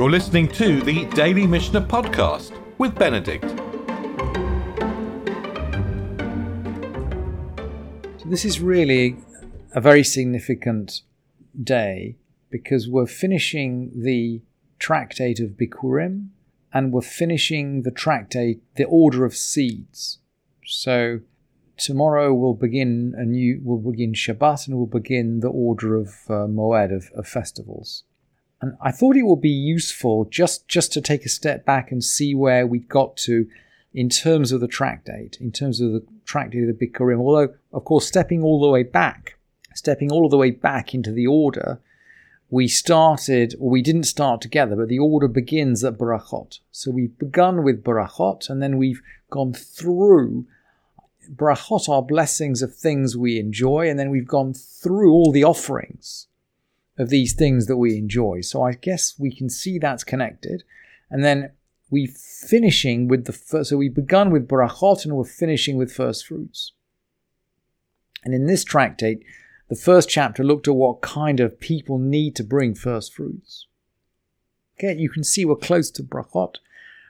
You're listening to the Daily Mishnah Podcast with Benedict. This is really a very significant day because we're finishing the tractate of Bikkurim and we're finishing the tractate, the order of seeds. So tomorrow we'll begin a new, we'll begin Shabbat and we'll begin the order of uh, Moed of, of festivals. And I thought it would be useful just, just to take a step back and see where we got to in terms of the tractate, in terms of the tractate of the Bikkurim. Although, of course, stepping all the way back, stepping all the way back into the order, we started, or we didn't start together, but the order begins at Barachot. So we've begun with Barachot, and then we've gone through. Barachot our blessings of things we enjoy, and then we've gone through all the offerings of these things that we enjoy. So I guess we can see that's connected. And then we finishing with the first, so we've begun with Barachot and we're finishing with first fruits. And in this tractate, the first chapter looked at what kind of people need to bring first fruits. Okay, you can see we're close to Brachot.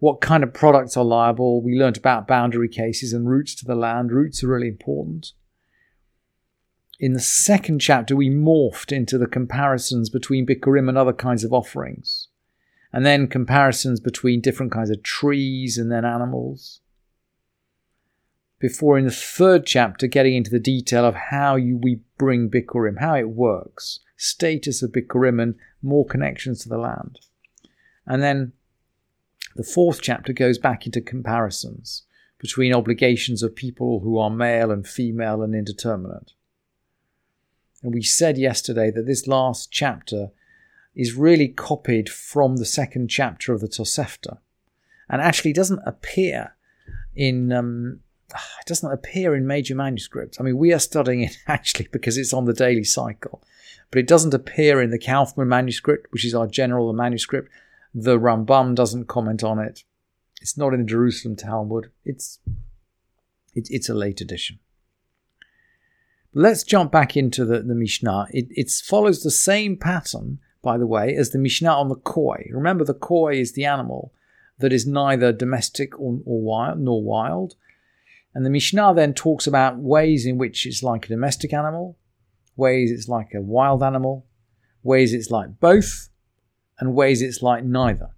What kind of products are liable? We learned about boundary cases and routes to the land. Routes are really important in the second chapter, we morphed into the comparisons between Bikkurim and other kinds of offerings, and then comparisons between different kinds of trees and then animals. Before, in the third chapter, getting into the detail of how you, we bring Bikkurim, how it works, status of Bikkurim, and more connections to the land. And then the fourth chapter goes back into comparisons between obligations of people who are male and female and indeterminate. And we said yesterday that this last chapter is really copied from the second chapter of the Tosefta, and actually doesn't appear in um, it doesn't appear in major manuscripts. I mean, we are studying it actually because it's on the daily cycle, but it doesn't appear in the Kaufmann manuscript, which is our general manuscript. The Rambam doesn't comment on it. It's not in the Jerusalem Talmud. It's it, it's a late edition. Let's jump back into the, the Mishnah. It, it follows the same pattern, by the way, as the Mishnah on the koi. Remember, the koi is the animal that is neither domestic or, or wild, nor wild. And the Mishnah then talks about ways in which it's like a domestic animal, ways it's like a wild animal, ways it's like both, and ways it's like neither.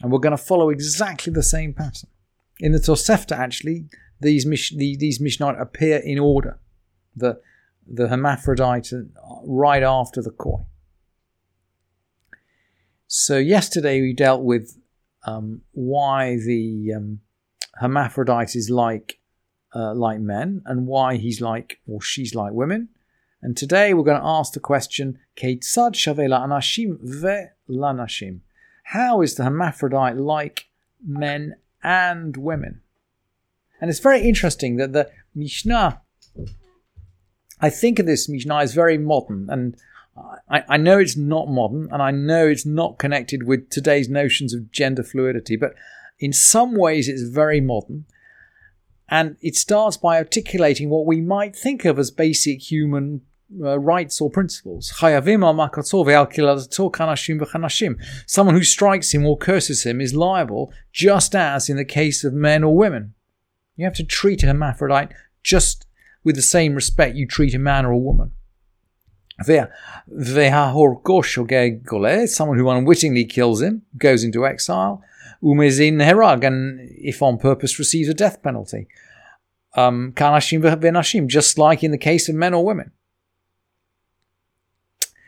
And we're going to follow exactly the same pattern. In the Tosefta, actually, these, these Mishnah appear in order the the hermaphrodite right after the koi. So yesterday we dealt with um, why the um, hermaphrodite is like uh, like men and why he's like or she's like women. And today we're going to ask the question: Keitzad shavela anashim ve lanashim? How is the hermaphrodite like men and women? And it's very interesting that the Mishnah I think of this Mishnah as very modern, and I, I, know it's not modern, and I know it's not connected with today's notions of gender fluidity, but in some ways it's very modern. And it starts by articulating what we might think of as basic human uh, rights or principles. Someone who strikes him or curses him is liable, just as in the case of men or women. You have to treat a hermaphrodite just with the same respect you treat a man or a woman. Someone who unwittingly kills him goes into exile. Umezin herag, and if on purpose receives a death penalty. Um, just like in the case of men or women.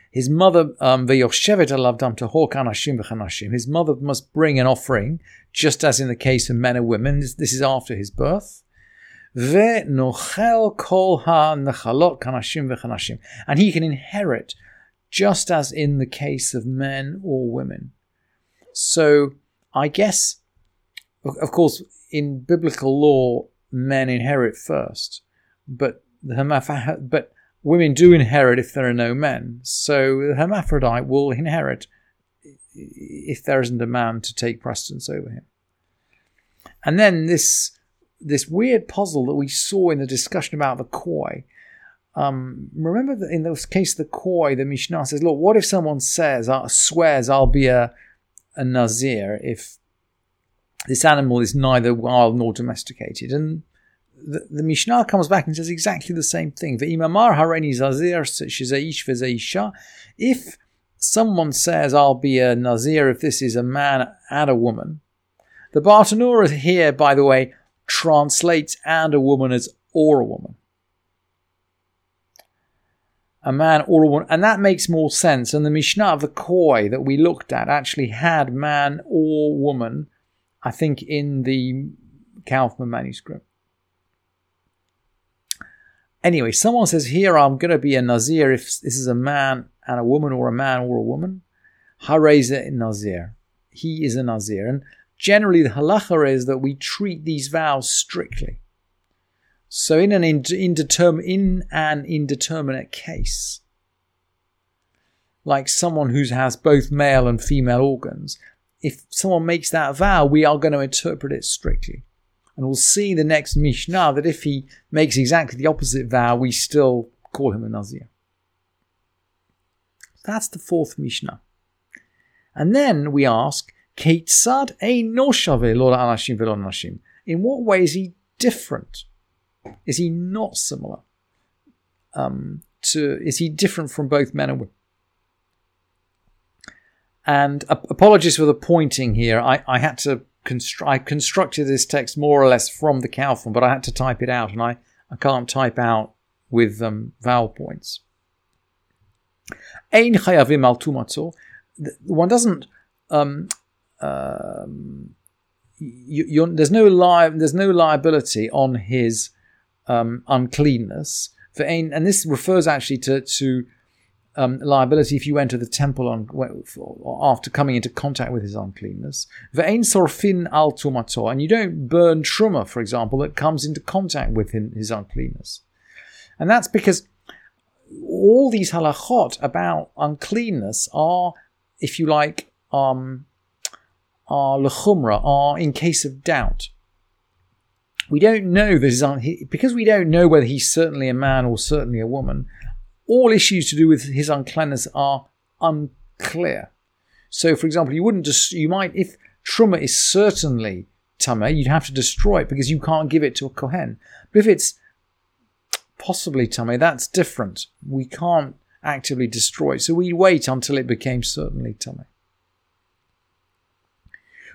His mother, um, his mother must bring an offering, just as in the case of men or women. This is after his birth. And he can inherit, just as in the case of men or women. So I guess, of course, in biblical law, men inherit first, but the but women do inherit if there are no men. So the hermaphrodite will inherit if there isn't a man to take precedence over him. And then this this weird puzzle that we saw in the discussion about the koi. Um, remember that in this case the koi, the Mishnah says, "Look, what if someone says, uh, swears, I'll be a, a nazir if this animal is neither wild nor domesticated. And the, the Mishnah comes back and says exactly the same thing. Ve'imamar hareni nazir shizaish v'zeisha. If someone says, I'll be a Nazir if this is a man and a woman, the Bartenura here, by the way, translates and a woman as or a woman. A man or a woman. And that makes more sense. And the Mishnah of the Koi that we looked at actually had man or woman, I think, in the Kaufmann manuscript. Anyway, someone says, Here I'm going to be a Nazir if this is a man and a woman or a man or a woman. Hareza Nazir. He is a Nazir. And generally, the halacha is that we treat these vows strictly. So, in an, in an indeterminate case, like someone who has both male and female organs, if someone makes that vow, we are going to interpret it strictly. And we'll see the next Mishnah that if he makes exactly the opposite vow, we still call him a Nazir. That's the fourth Mishnah. And then we ask, Keitzad no anashim anashim. In what way is he different? Is he not similar? Um, to is he different from both men and women? And apologies for the pointing here. I, I had to constru- I constructed this text more or less from the Kaufmann, but I had to type it out, and I, I can't type out with um, vowel points. Ein chayavim al. One doesn't. Um, um, you, there's no li- There's no liability on his um, uncleanness for ein, and this refers actually to to um, liability if you enter the temple on after coming into contact with his uncleanness. Ve'ein sorfin al tumato, and you don't burn truma, for example, that comes into contact with him, his uncleanness, and that's because all these halachot about uncleanness are, if you like, um, are lechumra, are in case of doubt. We don't know this is because we don't know whether he's certainly a man or certainly a woman all issues to do with his uncleanness are unclear. So, for example, you wouldn't just, you might, if truma is certainly tameh, you'd have to destroy it because you can't give it to a kohen. But if it's possibly tameh, that's different. We can't actively destroy it. So we wait until it became certainly tameh.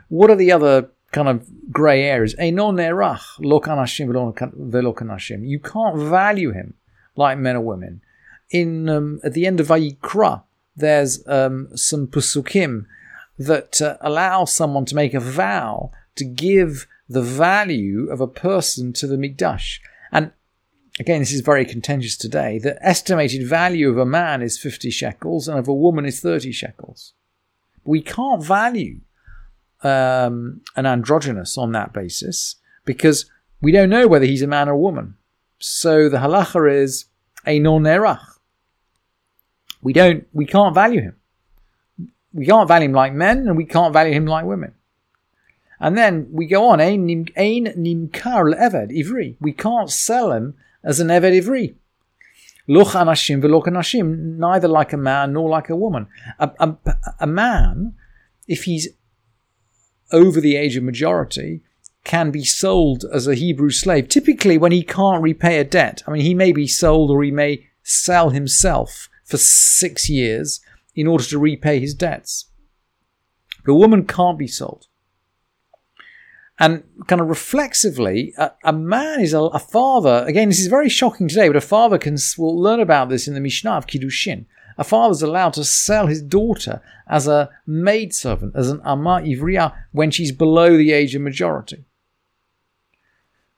What are the other kind of grey areas? Eino nerach lo kanashim You can't value him like men or women in um, at the end of Vayikra, there's um, some pusukim that uh, allow someone to make a vow to give the value of a person to the mikdash. And again, this is very contentious today. The estimated value of a man is 50 shekels and of a woman is 30 shekels. We can't value um, an androgynous on that basis because we don't know whether he's a man or a woman. So the halacha is a non erach. We don't, we can't value him. We can't value him like men and we can't value him like women. And then we go on, Ein nimkar eved ivri. We can't sell him as an eved ivri. Loch anashim veloch anashim, neither like a man nor like a woman. A, a, a man, if he's over the age of majority, can be sold as a Hebrew slave, typically when he can't repay a debt. I mean, he may be sold or he may sell himself for six years in order to repay his debts. The woman can't be sold. And kind of reflexively, a, a man is a, a, father. Again, this is very shocking today, but a father can will learn about this in the Mishnah of Kiddushin. A father is allowed to sell his daughter as a maidservant, as an Amma Ivriya, when she's below the age of majority.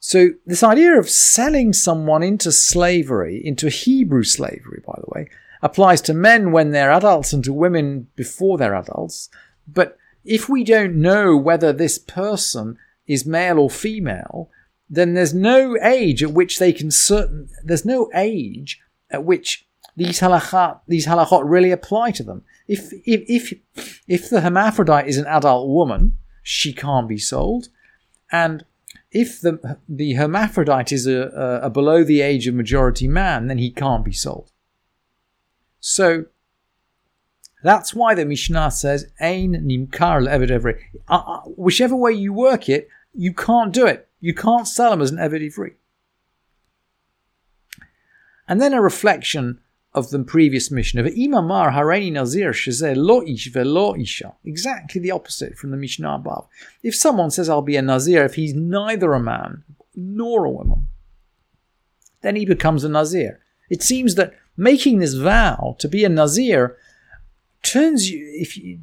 So, this idea of selling someone into slavery, into Hebrew slavery, by the way, applies to men when they're adults and to women before they're adults. But if we don't know whether this person is male or female, then there's no age at which they can certain there's no age at which these halachot these halachot really apply to them. If if if if the hermaphrodite is an adult woman, she can't be sold, and if the the hermaphrodite is a, a, a below the age of majority man, then he can't be sold. So That's why the Mishnah says, Ein nimkar le'eved evri. Uh, uh, whichever way you work it, you can't do it. You can't sell them as an eved ivri. And then a reflection of the previous Mishnah of Imamar Hareini Nazir Shazeh Lo Ish Velo Isha. Exactly the opposite from the Mishnah above. If someone says I'll be a Nazir if he's neither a man nor a woman, then he becomes a Nazir. It seems that making this vow to be a Nazir turns you if you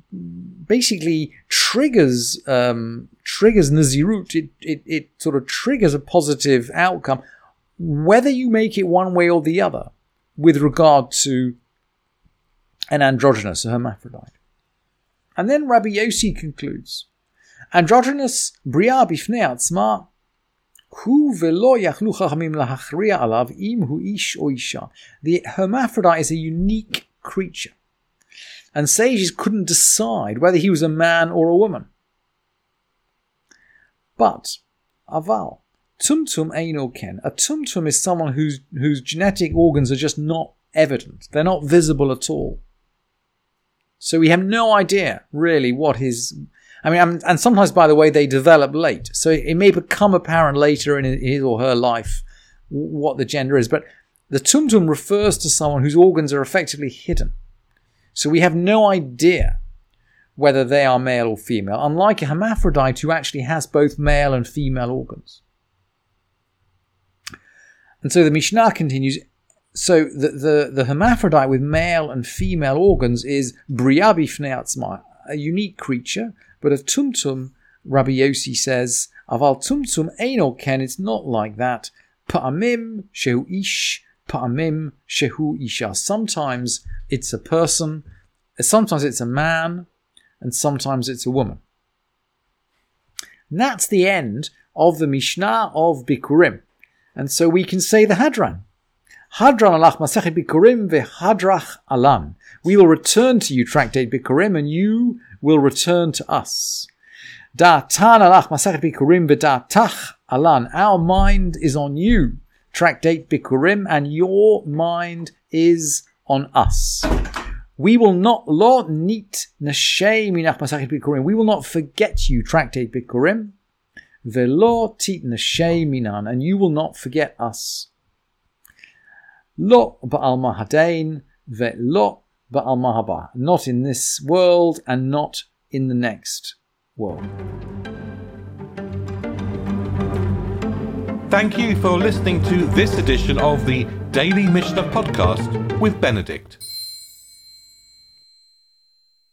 basically triggers um, triggers Nazirut, it, it, it sort of triggers a positive outcome, whether you make it one way or the other with regard to an androgynous, a hermaphrodite. And then Rabbi Yossi concludes, androgynous bria bifnei atzma. The hermaphrodite is a unique creature. And sages couldn't decide whether he was a man or a woman. But, aval, Tumtum anal ken. A tumtum is someone whose whose genetic organs are just not evident. They're not visible at all. So we have no idea really what his. I mean, and sometimes, by the way, they develop late. So it may become apparent later in his or her life what the gender is. But the tumtum refers to someone whose organs are effectively hidden. So we have no idea whether they are male or female, unlike a hermaphrodite who actually has both male and female organs. And so the Mishnah continues. So the, the, the hermaphrodite with male and female organs is Bria bifnei a unique creature, but a tumtum, Rabbi Yossi says, aval tumtum einol ken, it's not like that. Pa'amim shehu ish, pa'amim shehu isha. Sometimes it's a person, sometimes it's a man, and sometimes it's a woman. And that's the end of the Mishnah of Bikkurim. And so we can say the Hadran. Hadran alach Masechet Bikkurim veHadrach alan. We will return to you, Tractate Bikkurim, and you will return to us. Da tan alach Masechet Bikkurim tach alan. Our mind is on you, Tractate Bikkurim, and your mind is on us. We will not lo nit nashay minach Masechet Bikkurim. We will not forget you, Tractate Bikkurim. Velo titna minan, and you will not forget us. Lo ba'al mahadain, ve'lo ba'al mahaba. Not in this world and not in the next world. Thank you for listening to this edition of the Daily Mishnah Podcast with Benedict.